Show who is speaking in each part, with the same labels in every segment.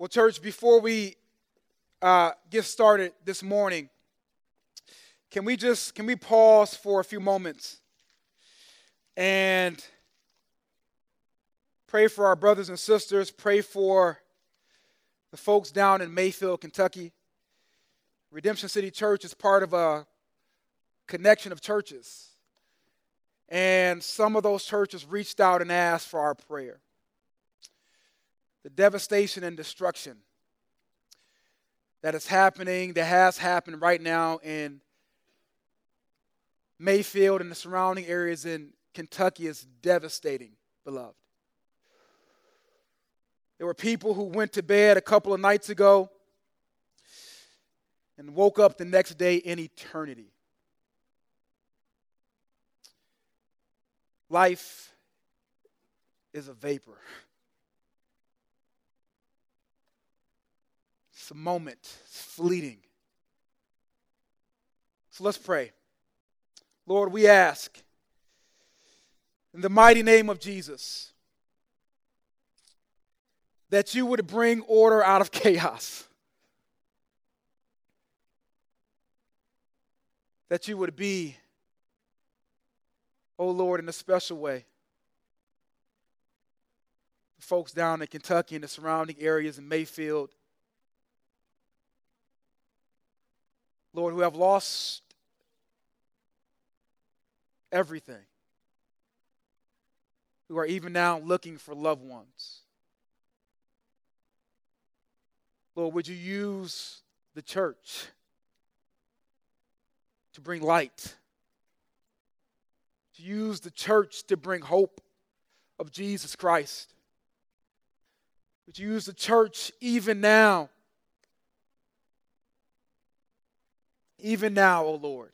Speaker 1: Well, church, before we uh, get started this morning, can we just can we pause for a few moments and pray for our brothers and sisters, pray for the folks down in Mayfield, Kentucky. Redemption City Church is part of a connection of churches. And some of those churches reached out and asked for our prayer the devastation and destruction that is happening, that has happened right now in Mayfield and the surrounding areas in Kentucky is devastating, beloved. There were people who went to bed a couple of nights ago and woke up the next day in eternity. Life is a vapor. A moment, it's fleeting. So let's pray. Lord, we ask in the mighty name of Jesus that you would bring order out of chaos. That you would be, oh Lord, in a special way. Folks down in Kentucky and the surrounding areas in Mayfield Lord, who have lost everything, who are even now looking for loved ones. Lord, would you use the church to bring light? To use the church to bring hope of Jesus Christ? Would you use the church even now even now, O Lord,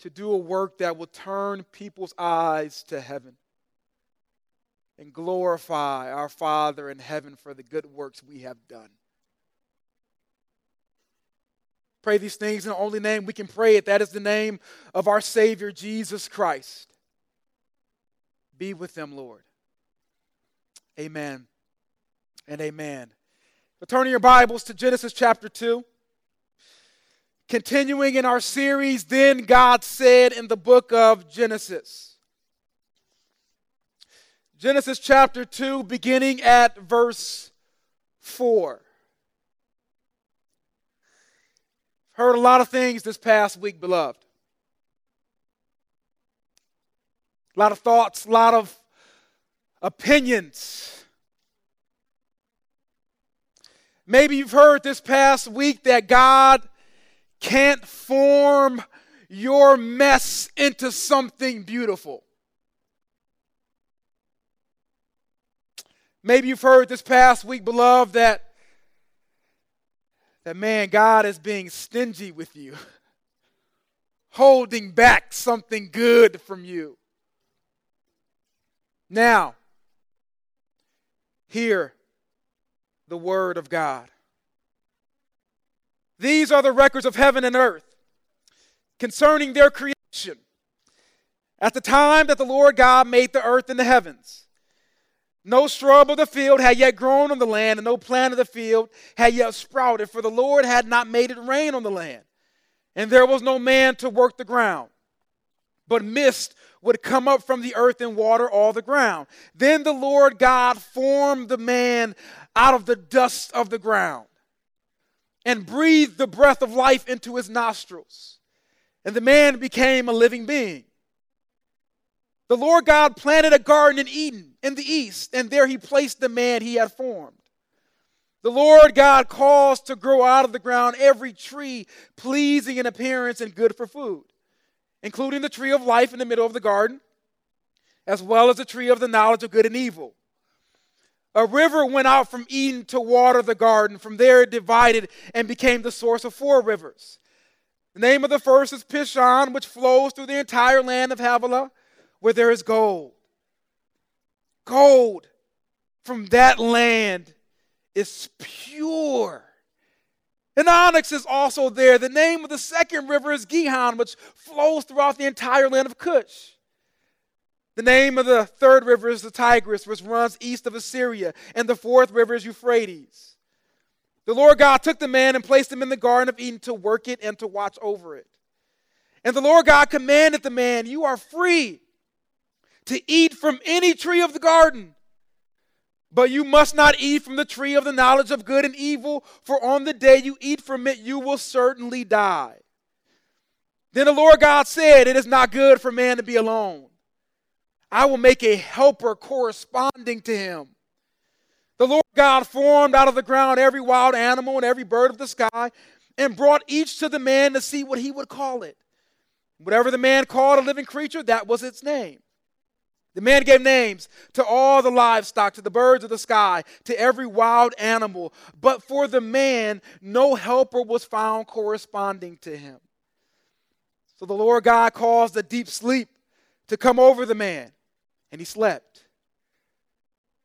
Speaker 1: to do a work that will turn people's eyes to heaven and glorify our Father in heaven for the good works we have done. Pray these things in the only name we can pray it. That is the name of our Savior, Jesus Christ. Be with them, Lord. Amen and amen. But turning your Bibles to Genesis chapter 2. Continuing in our series, Then God Said in the book of Genesis. Genesis chapter 2, beginning at verse 4. Heard a lot of things this past week, beloved. A lot of thoughts, a lot of opinions. Maybe you've heard this past week that God can't form your mess into something beautiful. Maybe you've heard this past week, beloved, that that man, God is being stingy with you, holding back something good from you. Now, hear the word of God. These are the records of heaven and earth concerning their creation. At the time that the Lord God made the earth and the heavens, no shrub of the field had yet grown on the land, and no plant of the field had yet sprouted, for the Lord had not made it rain on the land, and there was no man to work the ground. But mist would come up from the earth and water all the ground. Then the Lord God formed the man out of the dust of the ground and breathed the breath of life into his nostrils. And the man became a living being. The Lord God planted a garden in Eden in the east, and there he placed the man he had formed. The Lord God caused to grow out of the ground every tree pleasing in appearance and good for food, including the tree of life in the middle of the garden, as well as the tree of the knowledge of good and evil. A river went out from Eden to water the garden. From there it divided and became the source of four rivers. The name of the first is Pishon, which flows through the entire land of Havilah, where there is gold. Gold from that land is pure. And onyx is also there. The name of the second river is Gihon, which flows throughout the entire land of Cush. The name of the third river is the Tigris, which runs east of Assyria, and the fourth river is Euphrates. The Lord God took the man and placed him in the Garden of Eden to work it and to watch over it. And the Lord God commanded the man, You are free to eat from any tree of the garden, but you must not eat from the tree of the knowledge of good and evil, for on the day you eat from it, you will certainly die. Then the Lord God said, It is not good for man to be alone. I will make a helper corresponding to him. The Lord God formed out of the ground every wild animal and every bird of the sky and brought each to the man to see what he would call it. Whatever the man called a living creature, that was its name. The man gave names to all the livestock, to the birds of the sky, to every wild animal. But for the man, no helper was found corresponding to him. So the Lord God caused a deep sleep to come over the man, and he slept.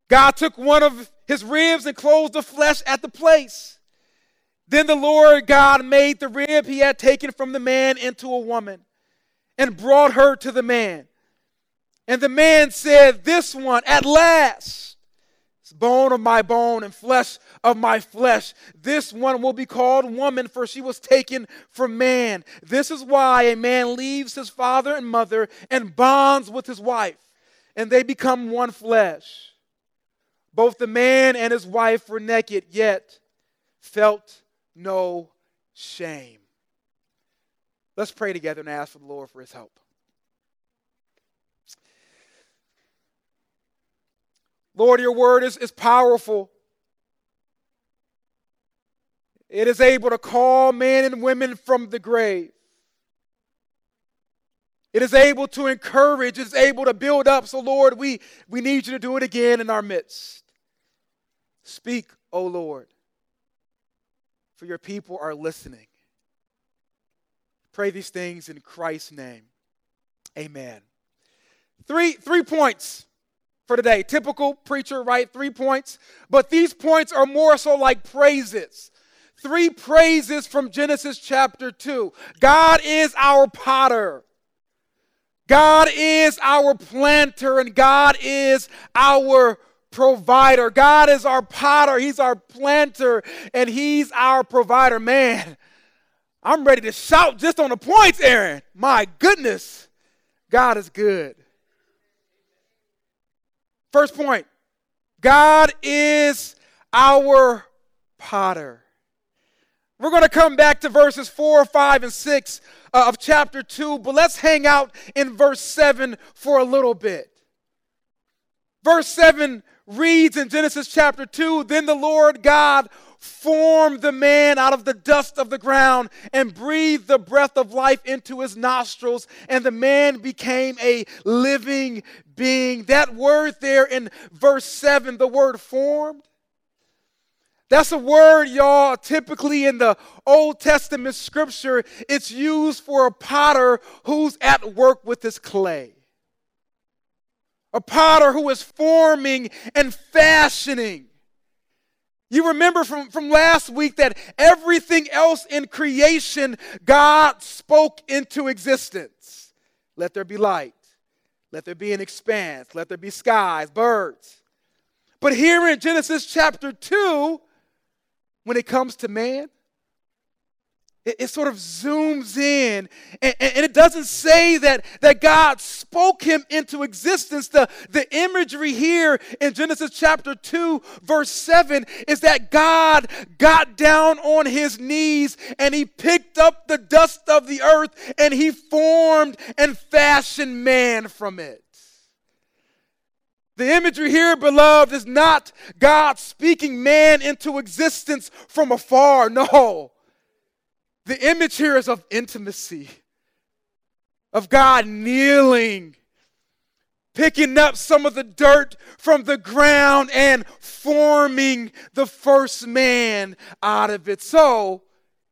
Speaker 1: God took one of his ribs and closed the flesh at the place. Then the Lord God made the rib he had taken from the man into a woman and brought her to the man. And the man said, This one at last is bone of my bone and flesh of my flesh. This one will be called woman, for she was taken from man. This is why a man leaves his father and mother and bonds with his wife, and they become one flesh. Both the man and his wife were naked, yet felt no shame. Let's pray together and ask for the Lord for his help. Lord, your word is, is powerful. It is able to call men and women from the grave. It is able to encourage, it is able to build up. So, Lord, we, we need you to do it again in our midst. Speak, O Lord, for your people are listening. Pray these things in Christ's name. Amen. Three, three points for today. Typical preacher, right? Three points. But these points are more so like praises. Three praises from Genesis chapter 2. God is our potter. God is our planter and God is our provider. God is our potter, He's our planter, and He's our provider. Man, I'm ready to shout just on the points, Aaron. My goodness, God is good. First point God is our potter. We're going to come back to verses 4, 5, and 6 uh, of chapter 2, but let's hang out in verse 7 for a little bit. Verse 7 reads in Genesis chapter 2 Then the Lord God formed the man out of the dust of the ground and breathed the breath of life into his nostrils, and the man became a living being. That word there in verse 7, the word formed, that's a word, y'all, typically in the Old Testament scripture, it's used for a potter who's at work with his clay a potter who is forming and fashioning. You remember from, from last week that everything else in creation, God spoke into existence. Let there be light. Let there be an expanse. Let there be skies, birds. But here in Genesis chapter 2, when it comes to man, it, it sort of zooms in and, and, it doesn't say that, that God spoke him into existence. The, the imagery here in Genesis chapter 2, verse 7 is that God got down on his knees and he picked up the dust of the earth and he formed and fashioned man from it. The imagery here, beloved, is not God speaking man into existence from afar. No. The image here is of intimacy, of God kneeling, picking up some of the dirt from the ground and forming the first man out of it. So,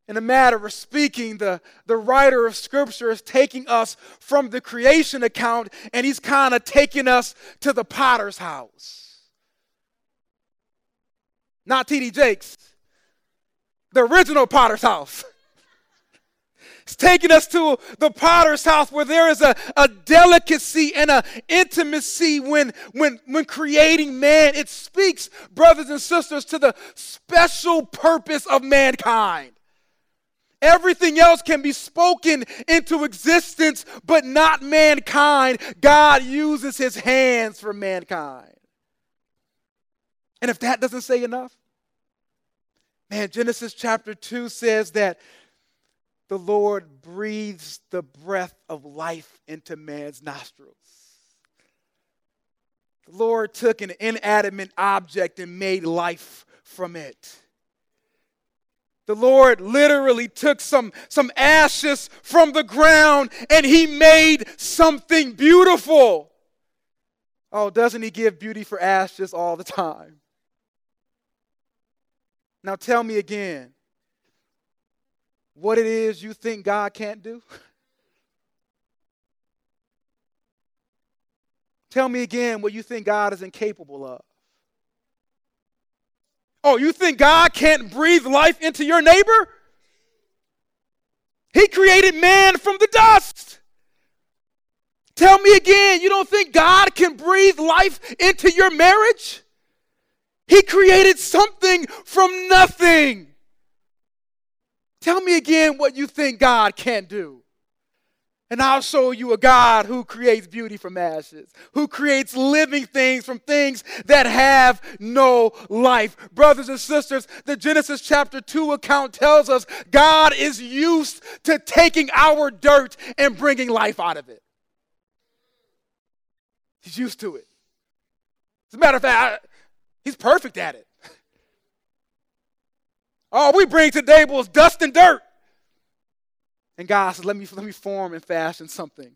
Speaker 1: in a matter of speaking, the, the writer of Scripture is taking us from the creation account and he's kind of taking us to the potter's house. Not T.D. Jakes, the original potter's house. It's taking us to the potter's house where there is a, a delicacy and an intimacy when, when, when creating man. It speaks, brothers and sisters, to the special purpose of mankind. Everything else can be spoken into existence, but not mankind. God uses his hands for mankind. And if that doesn't say enough, man, Genesis chapter 2 says that the Lord breathes the breath of life into man's nostrils. The Lord took an inanimate object and made life from it. The Lord literally took some, some ashes from the ground and he made something beautiful. Oh, doesn't he give beauty for ashes all the time? Now tell me again what it is you think God can't do. tell me again what you think God is incapable of. Oh, you think God can't breathe life into your neighbor? He created man from the dust. Tell me again, you don't think God can breathe life into your marriage? He created something from nothing. Tell me again what you think God can do. And I'll show you a God who creates beauty from ashes, who creates living things from things that have no life. Brothers and sisters, the Genesis chapter 2 account tells us God is used to taking our dirt and bringing life out of it. He's used to it. As a matter of fact, he's perfect at it. All we bring to the table is dust and dirt. And God says, let me, let me form and fashion something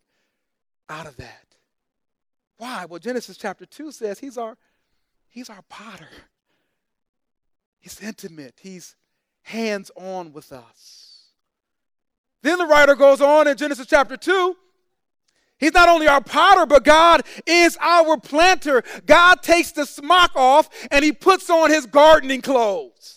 Speaker 1: out of that. Why? Well, Genesis chapter 2 says he's our, he's our potter. He's intimate. He's hands on with us. Then the writer goes on in Genesis chapter 2. He's not only our potter, but God is our planter. God takes the smock off and he puts on his gardening clothes.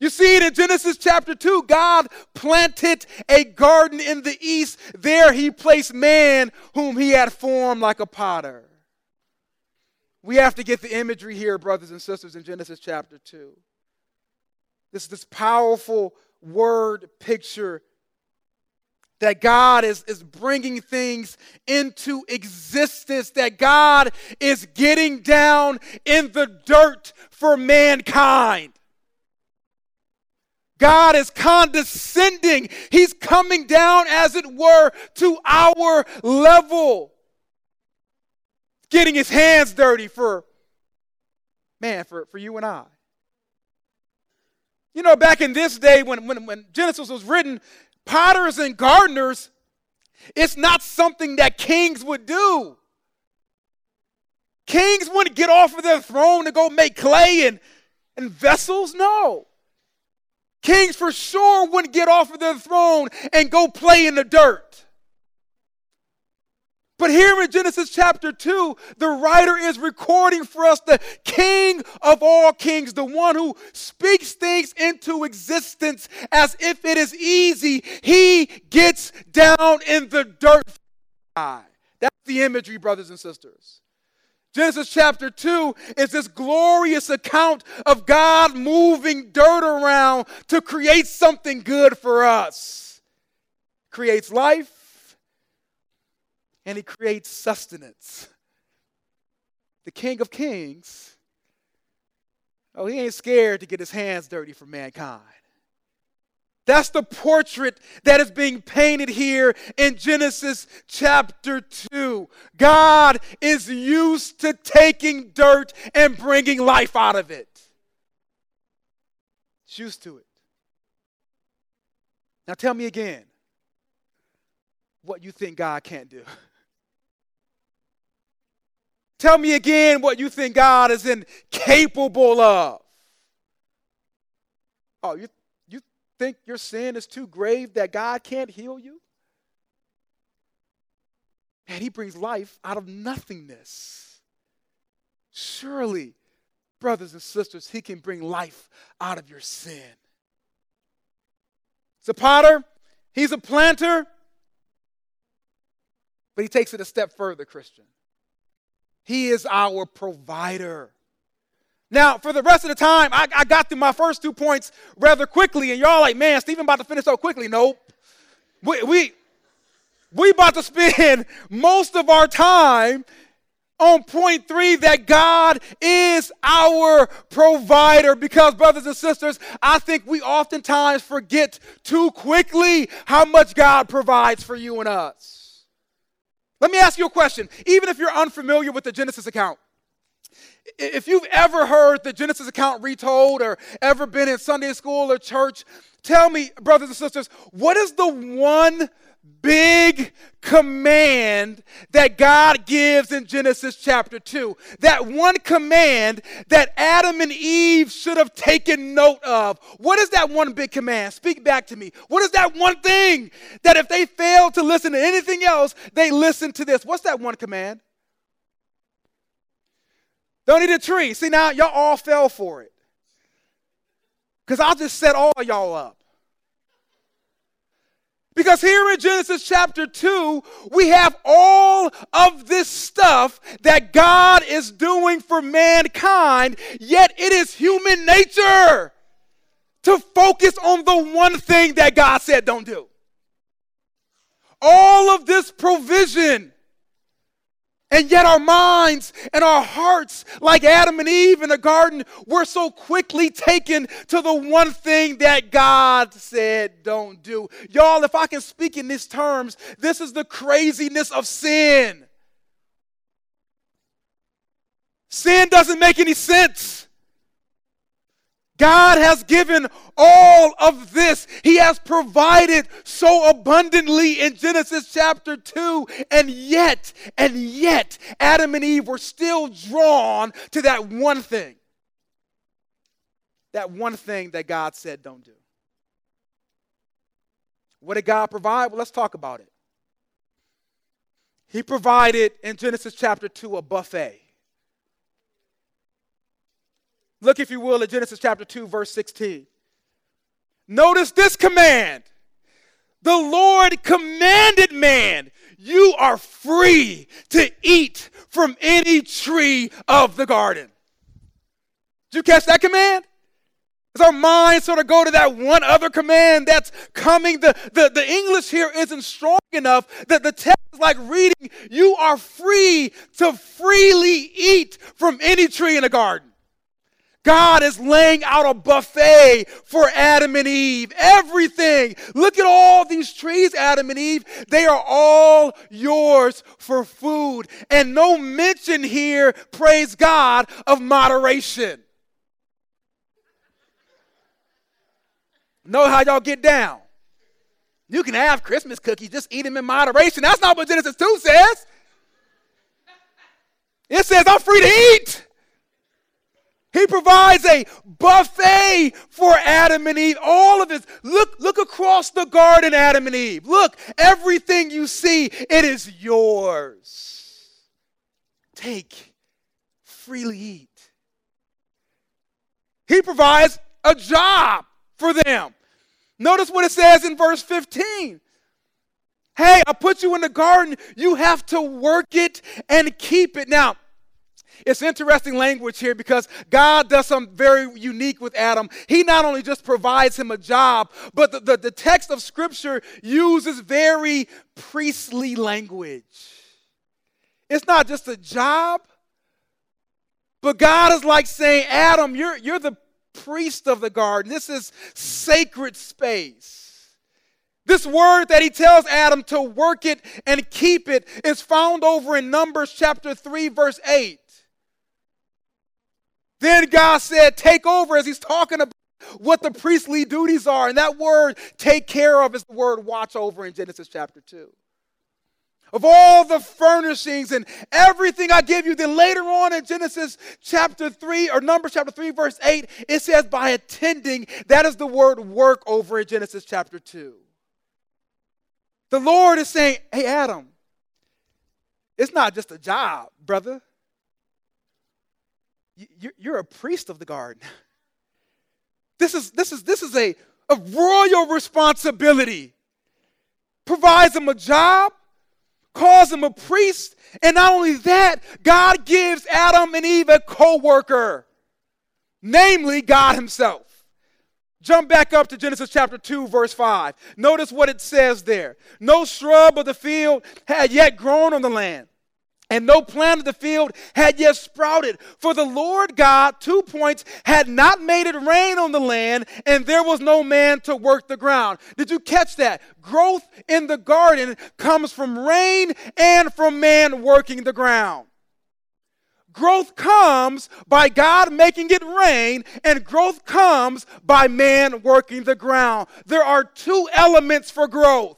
Speaker 1: You see it in Genesis chapter 2. God planted a garden in the east. There he placed man whom he had formed like a potter. We have to get the imagery here, brothers and sisters, in Genesis chapter 2. This, is this powerful word picture that God is, is bringing things into existence, that God is getting down in the dirt for mankind. God is condescending. He's coming down, as it were, to our level. Getting his hands dirty for, man, for, for you and I. You know, back in this day when, when, when Genesis was written, potters and gardeners, it's not something that kings would do. Kings wouldn't get off of their throne to go make clay and, and vessels. No. Kings for sure wouldn't get off of their throne and go play in the dirt. But here in Genesis chapter 2, the writer is recording for us the king of all kings, the one who speaks things into existence as if it is easy. He gets down in the dirt. That's the imagery, brothers and sisters. Genesis chapter 2 is this glorious account of God moving dirt around to create something good for us. Creates life and he creates sustenance. The King of Kings, oh, he ain't scared to get his hands dirty for mankind. That's the portrait that is being painted here in Genesis chapter 2. God is used to taking dirt and bringing life out of it. He's used to it. Now tell me again what you think God can't do. Tell me again what you think God is incapable of. Oh, you think your sin is too grave that God can't heal you? And He brings life out of nothingness. Surely, brothers and sisters, He can bring life out of your sin. So, Potter, He's a planter, but he takes it a step further, Christian. He is our provider. Now, for the rest of the time, I, I, got through my first two points rather quickly, and y'all like, man, Stephen about to finish so quickly. Nope. We, we, we about to spend most of our time on point three that God is our provider. Because, brothers and sisters, I think we oftentimes forget too quickly how much God provides for you and us. Let me ask you a question. Even if you're unfamiliar with the Genesis account, if you've ever heard the Genesis account retold or ever been in Sunday school or church, tell me, brothers and sisters, what is the one big command that God gives in Genesis chapter 2? That one command that Adam and Eve should have taken note of. What is that one big command? Speak back to me. What is that one thing that if they fail to listen to anything else, they listen to this? What's that one command? Don't eat a tree. See, now y'all all fell for it. Because I'll just set all y'all up. Because here in Genesis chapter 2, we have all of this stuff that God is doing for mankind, yet it is human nature to focus on the one thing that God said don't do. All of this provision and yet, our minds and our hearts, like Adam and Eve in the garden, were so quickly taken to the one thing that God said don't do. Y'all, if I can speak in these terms, this is the craziness of sin. Sin doesn't make any sense. God has given all of this. He has provided so abundantly in Genesis chapter 2. And yet, and yet, Adam and Eve were still drawn to that one thing. That one thing that God said don't do. What did God provide? Well, let's talk about it. He provided in Genesis chapter 2 a buffet. Look, if you will, at Genesis chapter 2, verse 16. Notice this command The Lord commanded man, You are free to eat from any tree of the garden. Did you catch that command? Does our mind sort of go to that one other command that's coming? The, the, the English here isn't strong enough that the text is like reading, You are free to freely eat from any tree in the garden. God is laying out a buffet for Adam and Eve. Everything. Look at all these trees, Adam and Eve. They are all yours for food. And no mention here, praise God, of moderation. Know how y'all get down. You can have Christmas cookies, just eat them in moderation. That's not what Genesis 2 says. It says, I'm free to eat. He provides a buffet for Adam and Eve. All of this. Look, look across the garden, Adam and Eve. Look, everything you see, it is yours. Take, freely eat. He provides a job for them. Notice what it says in verse 15. Hey, I put you in the garden. You have to work it and keep it. Now, it's interesting language here because God does something very unique with Adam. He not only just provides him a job, but the, the, the text of Scripture uses very priestly language. It's not just a job, but God is like saying, Adam, you're, you're the priest of the garden. This is sacred space. This word that he tells Adam to work it and keep it is found over in Numbers chapter 3, verse 8. Then God said, Take over, as he's talking about what the priestly duties are. And that word, take care of, is the word watch over in Genesis chapter 2. Of all the furnishings and everything I give you, then later on in Genesis chapter 3 or Numbers chapter 3, verse 8, it says, by attending, that is the word work over in Genesis chapter 2. The Lord is saying, Hey, Adam, it's not just a job, brother you're a priest of the garden. This is, this is, this is a, a royal responsibility. provides him a job, calls him a priest, and not only that, God gives Adam and Eve a co worker, namely God Himself. Jump back up to Genesis chapter 2, verse 5. Notice what it says there. No shrub of the field had yet grown on the land, and no plant of the field had yet sprouted. For the Lord God, two points, had not made it rain on the land, and there was no man to work the ground. Did you catch that? Growth in the garden comes from rain and from man working the ground. Growth comes by God making it rain, and growth comes by man working the ground. There are two elements for growth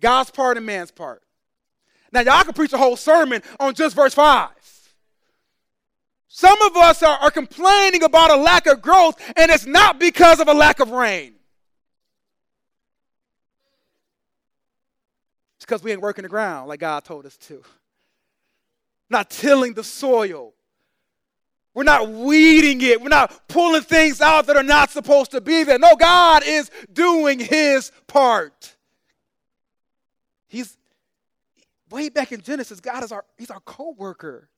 Speaker 1: God's part and man's part. Now, y'all can preach a whole sermon on just verse 5. Some of us are, are complaining about a lack of growth, and it's not because of a lack of rain. It's because we ain't working the ground like God told us to not tilling the soil. We're not weeding it. We're not pulling things out that are not supposed to be there. No, God is doing his part. He's way back in Genesis, God is our he's our co-worker.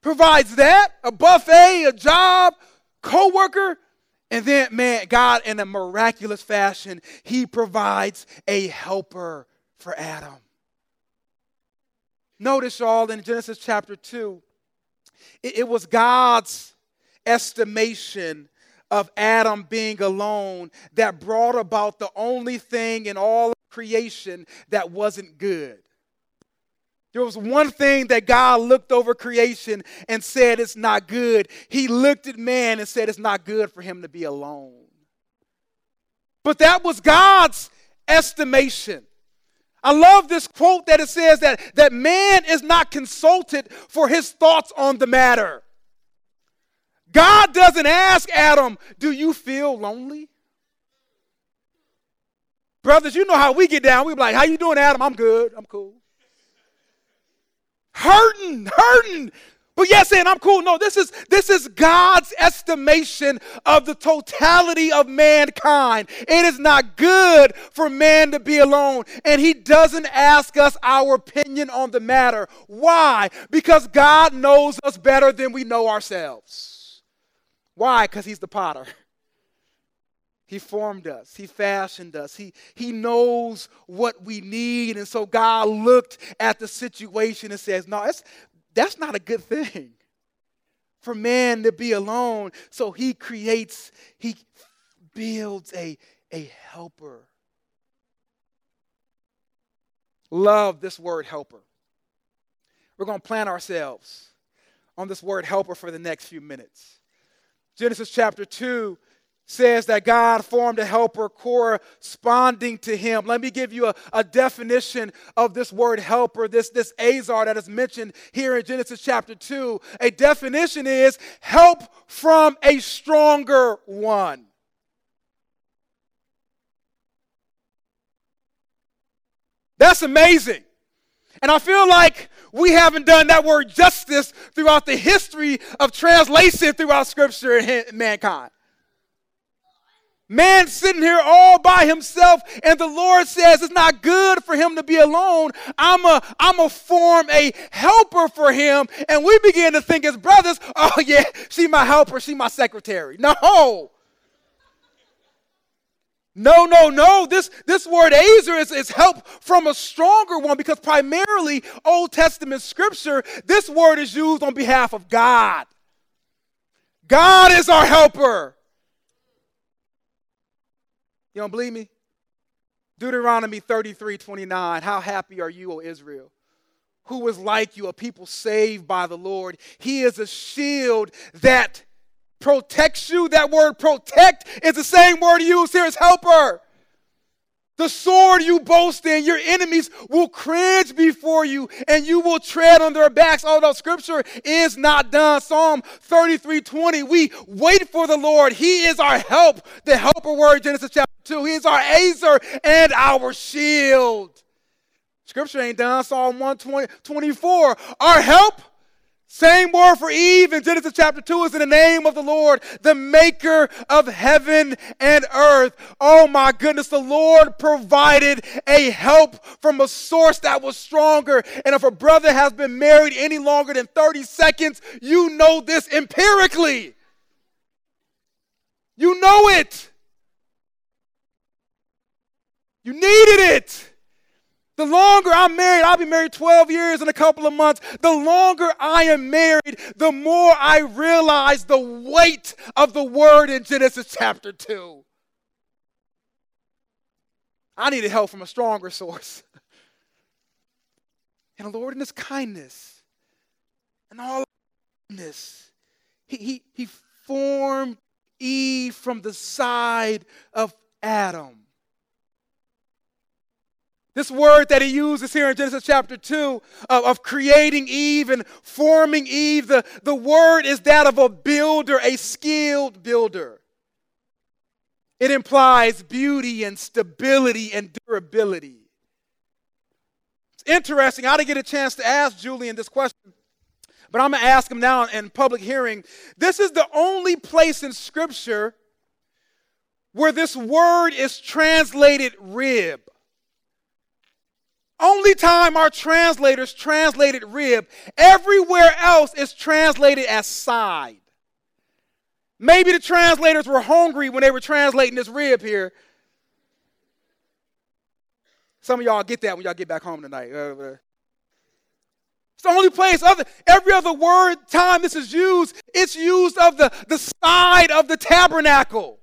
Speaker 1: Provides that, a buffet, a job, co-worker, and then man, God in a miraculous fashion, he provides a helper for Adam. Notice, y'all, in Genesis chapter 2, it, it was God's estimation of Adam being alone that brought about the only thing in all creation that wasn't good. There was one thing that God looked over creation and said it's not good. He looked at man and said it's not good for him to be alone. But that was God's estimation. I love this quote that it says that, that man is not consulted for his thoughts on the matter. God doesn't ask Adam, Do you feel lonely? Brothers, you know how we get down. We be like, How you doing, Adam? I'm good. I'm cool. Hurting, hurting. But yes, saying I'm cool. No, this is this is God's estimation of the totality of mankind. It is not good for man to be alone, and he doesn't ask us our opinion on the matter. Why? Because God knows us better than we know ourselves. Why? Because he's the potter. He formed us. He fashioned us. He, he knows what we need. And so God looked at the situation and says, No, it's, that's not a good thing for man to be alone. So he creates, he builds a, a helper. Love this word helper. We're going to plan ourselves on this word helper for the next few minutes. Genesis chapter 2 says that God formed a helper corresponding to him. Let me give you a, a, definition of this word helper, this, this ezer that is mentioned here in Genesis chapter 2. A definition is help from a stronger one. That's amazing. And I feel like we haven't done that word justice throughout the history of translation throughout Scripture and mankind. Man sitting here all by himself, and the Lord says it's not good for him to be alone. I'm a, I'm a form a helper for him. And we begin to think as brothers, oh yeah, she my helper, she my secretary. No. No, no, no. This, this word ezer is, is help from a stronger one because primarily Old Testament scripture, this word is used on behalf of God. God is our helper. You don't believe me? Deuteronomy 33 29. How happy are you, O Israel? Who is like you, a people saved by the Lord? He is a shield that protects you. That word protect is the same word used here as helper. The sword you boast in, your enemies will cringe before you and you will tread on their backs. Although scripture is not done. Psalm 33 20. We wait for the Lord. He is our help. The helper word, Genesis chapter 2. He is our ezer and our shield. Scripture ain't done. Psalm 124. Our help Same word for Eve in Genesis chapter 2 is in the name of the Lord, the maker of heaven and earth. Oh my goodness, the Lord provided a help from a source that was stronger. And if a brother has been married any longer than 30 seconds, you know this empirically. You know it. You needed it. The longer I'm married, I'll be married 12 years in a couple of months. The longer I am married, the more I realize the weight of the word in Genesis chapter 2. I needed help from a stronger source. And the Lord, in His kindness and all goodness, he, he, he formed Eve from the side of Adam. This word that he uses here in Genesis chapter 2 of, of, creating Eve and forming Eve, the, the word is that of a builder, a skilled builder. It implies beauty and stability and durability. It's interesting. I didn't get a chance to ask Julian this question, but I'm going to ask him now in public hearing. This is the only place in Scripture where this word is translated rib. Only time our translators translated rib, everywhere else is translated as side. Maybe the translators were hungry when they were translating this rib here. Some of y'all get that when y'all get back home tonight. Uh, uh. It's the only place other every other word time this is used, it's used of the, the side of the tabernacle.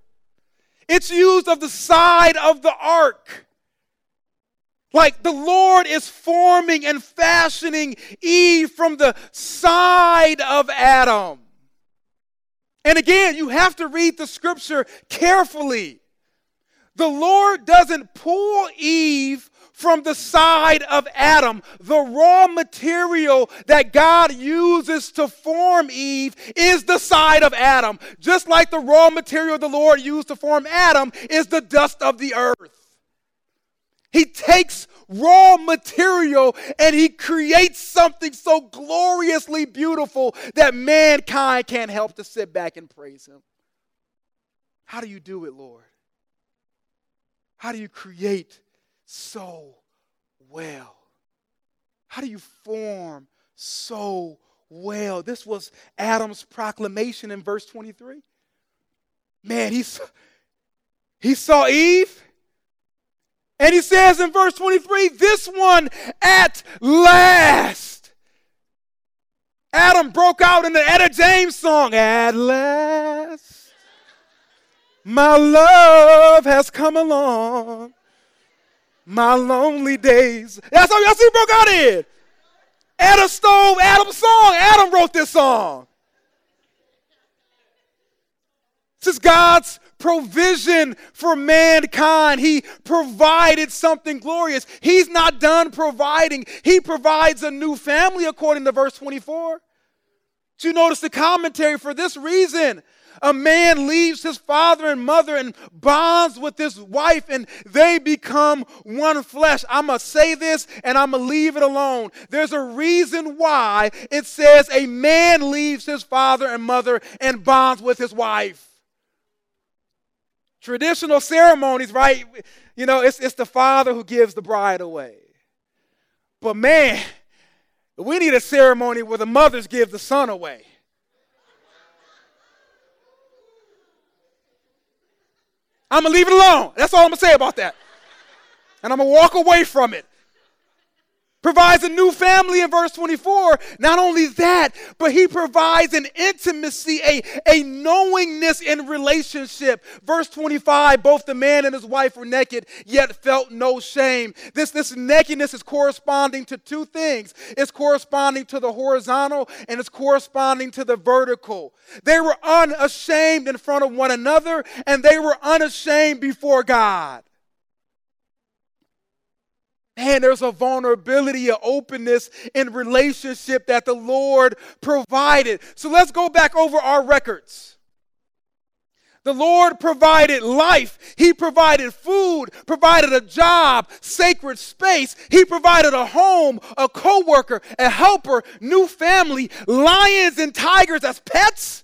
Speaker 1: It's used of the side of the ark. Like the Lord is forming and fashioning Eve from the side of Adam. And again, you have to read the scripture carefully. The Lord doesn't pull Eve from the side of Adam. The raw material that God uses to form Eve is the side of Adam. Just like the raw material the Lord used to form Adam is the dust of the earth. He takes raw material and he creates something so gloriously beautiful that mankind can't help to sit back and praise him. How do you do it, Lord? How do you create so well? How do you form so well? This was Adam's proclamation in verse 23. Man, he's, he saw Eve and he says in verse 23 this one at last. Adam broke out in the Etta James song, At last, my love has come along. My lonely days. That's how, that's how he broke out in. Etta stole Adam's song. Adam wrote this song. This is God's provision for mankind. He provided something glorious. He's not done providing, He provides a new family, according to verse 24. Do you notice the commentary for this reason? A man leaves his father and mother and bonds with his wife, and they become one flesh. I'm going to say this and I'm going to leave it alone. There's a reason why it says a man leaves his father and mother and bonds with his wife. Traditional ceremonies, right? You know, it's, it's the father who gives the bride away. But man, we need a ceremony where the mothers give the son away. I'm going to leave it alone. That's all I'm going to say about that. And I'm going to walk away from it provides a new family in verse 24. Not only that, but he provides an intimacy, a, a knowingness in relationship. Verse 25, both the man and his wife were naked, yet felt no shame. This, this nakedness is corresponding to two things. It's corresponding to the horizontal and it's corresponding to the vertical. They were unashamed in front of one another and they were unashamed before God man, there's a vulnerability, an openness in relationship that the Lord provided. So let's go back over our records. The Lord provided life. He provided food, provided a job, sacred space. He provided a home, a co-worker, a helper, new family, lions and tigers as pets.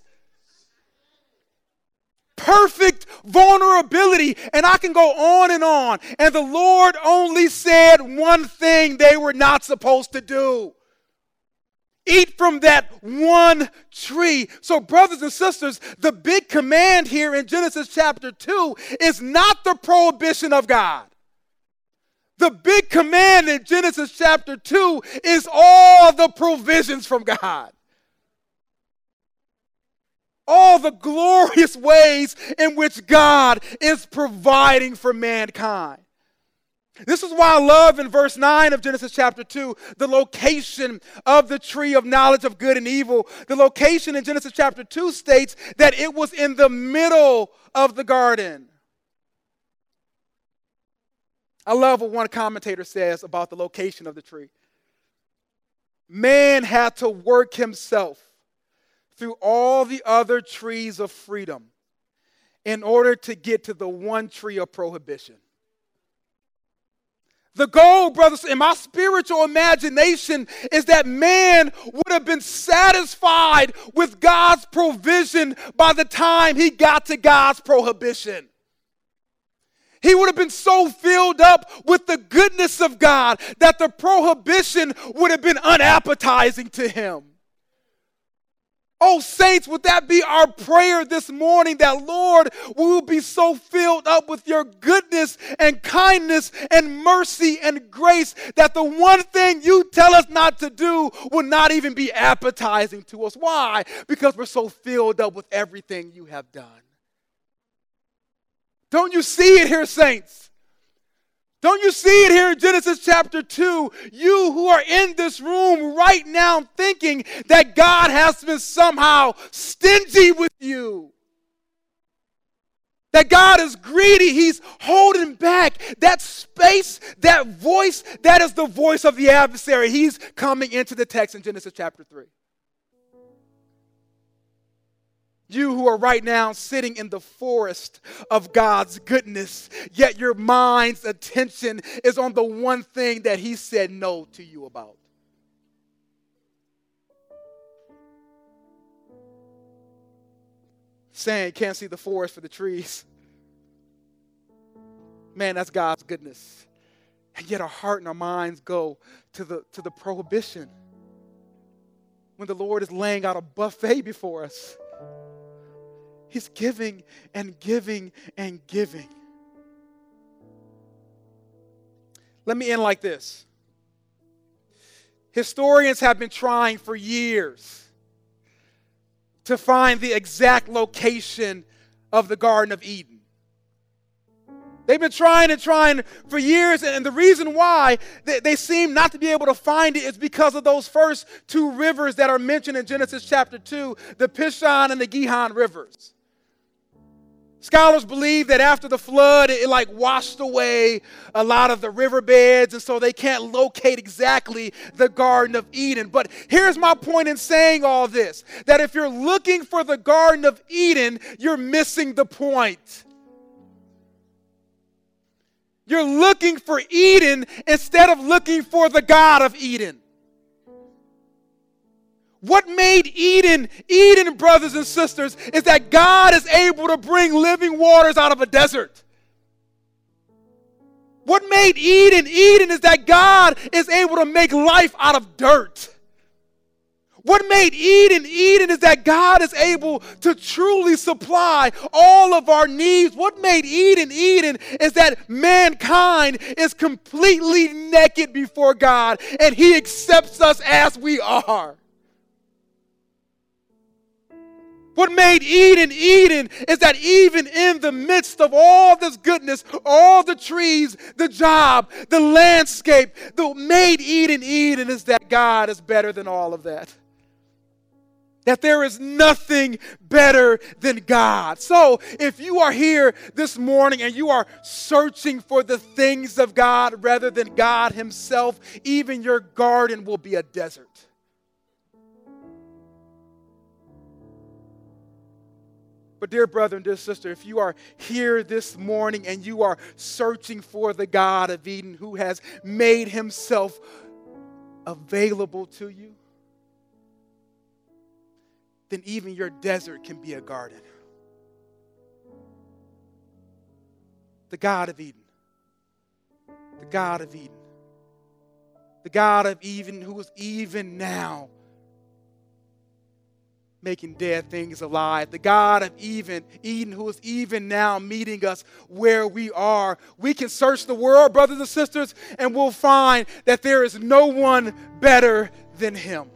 Speaker 1: Perfect vulnerability. And I can go on and on. And the Lord only said one thing they were not supposed to do eat from that one tree. So, brothers and sisters, the big command here in Genesis chapter 2 is not the prohibition of God. The big command in Genesis chapter 2 is all the provisions from God. All the glorious ways in which God is providing for mankind. This is why I love in verse 9 of Genesis chapter 2 the location of the tree of knowledge of good and evil. The location in Genesis chapter 2 states that it was in the middle of the garden. I love what one commentator says about the location of the tree. Man had to work himself through all the other trees of freedom in order to get to the one tree of prohibition. The goal, brothers, in my spiritual imagination is that man would have been satisfied with God's provision by the time he got to God's prohibition. He would have been so filled up with the goodness of God that the prohibition would have been unappetizing to him. Oh, saints, would that be our prayer this morning that, Lord, we will be so filled up with your goodness and kindness and mercy and grace that the one thing you tell us not to do will not even be appetizing to us. Why? Because we're so filled up with everything you have done. Don't you see it here, saints? Don't you see it here in Genesis chapter 2? You who are in this room right now thinking that God has been somehow stingy with you. That God is greedy. He's holding back that space, that voice, that is the voice of the adversary. He's coming into the text in Genesis chapter 3. You who are right now sitting in the forest of God's goodness, yet your mind's attention is on the one thing that He said no to you about. Saying, can't see the forest for the trees. Man, that's God's goodness. And yet our heart and our minds go to the, to the prohibition when the Lord is laying out a buffet before us. He's giving and giving and giving. Let me end like this. Historians have been trying for years to find the exact location of the Garden of Eden. They've been trying and trying for years, and the reason why they, they, seem not to be able to find it is because of those first two rivers that are mentioned in Genesis chapter 2 the Pishon and the Gihon rivers. Scholars believe that after the flood, it, like washed away a lot of the riverbeds, and so they can't locate exactly the Garden of Eden. But here's my point in saying all this that if you're looking for the Garden of Eden, you're missing the point. You're looking for Eden instead of looking for the God of Eden. What made Eden, Eden, brothers and sisters, is that God is able to bring living waters out of a desert. What made Eden, Eden, is that God is able to make life out of dirt. What made Eden Eden is that God is able to truly supply all of our needs. What made Eden Eden is that mankind is completely naked before God and He accepts us as we are. What made Eden Eden is that even in the midst of all this goodness, all the trees, the job, the landscape, the made Eden Eden is that God is better than all of that. That there is nothing better than God. So, if you are here this morning and you are searching for the things of God rather than God Himself, even your garden will be a desert. But, dear brother and dear sister, if you are here this morning and you are searching for the God of Eden who has made himself available to you, then even your desert can be a garden. The God of Eden. The God of Eden. The God of Eden who is even now making dead things alive. The God of even, Eden, who is even now meeting us where we are. We can search the world, brothers and sisters, and we'll find that there is no one better than Him.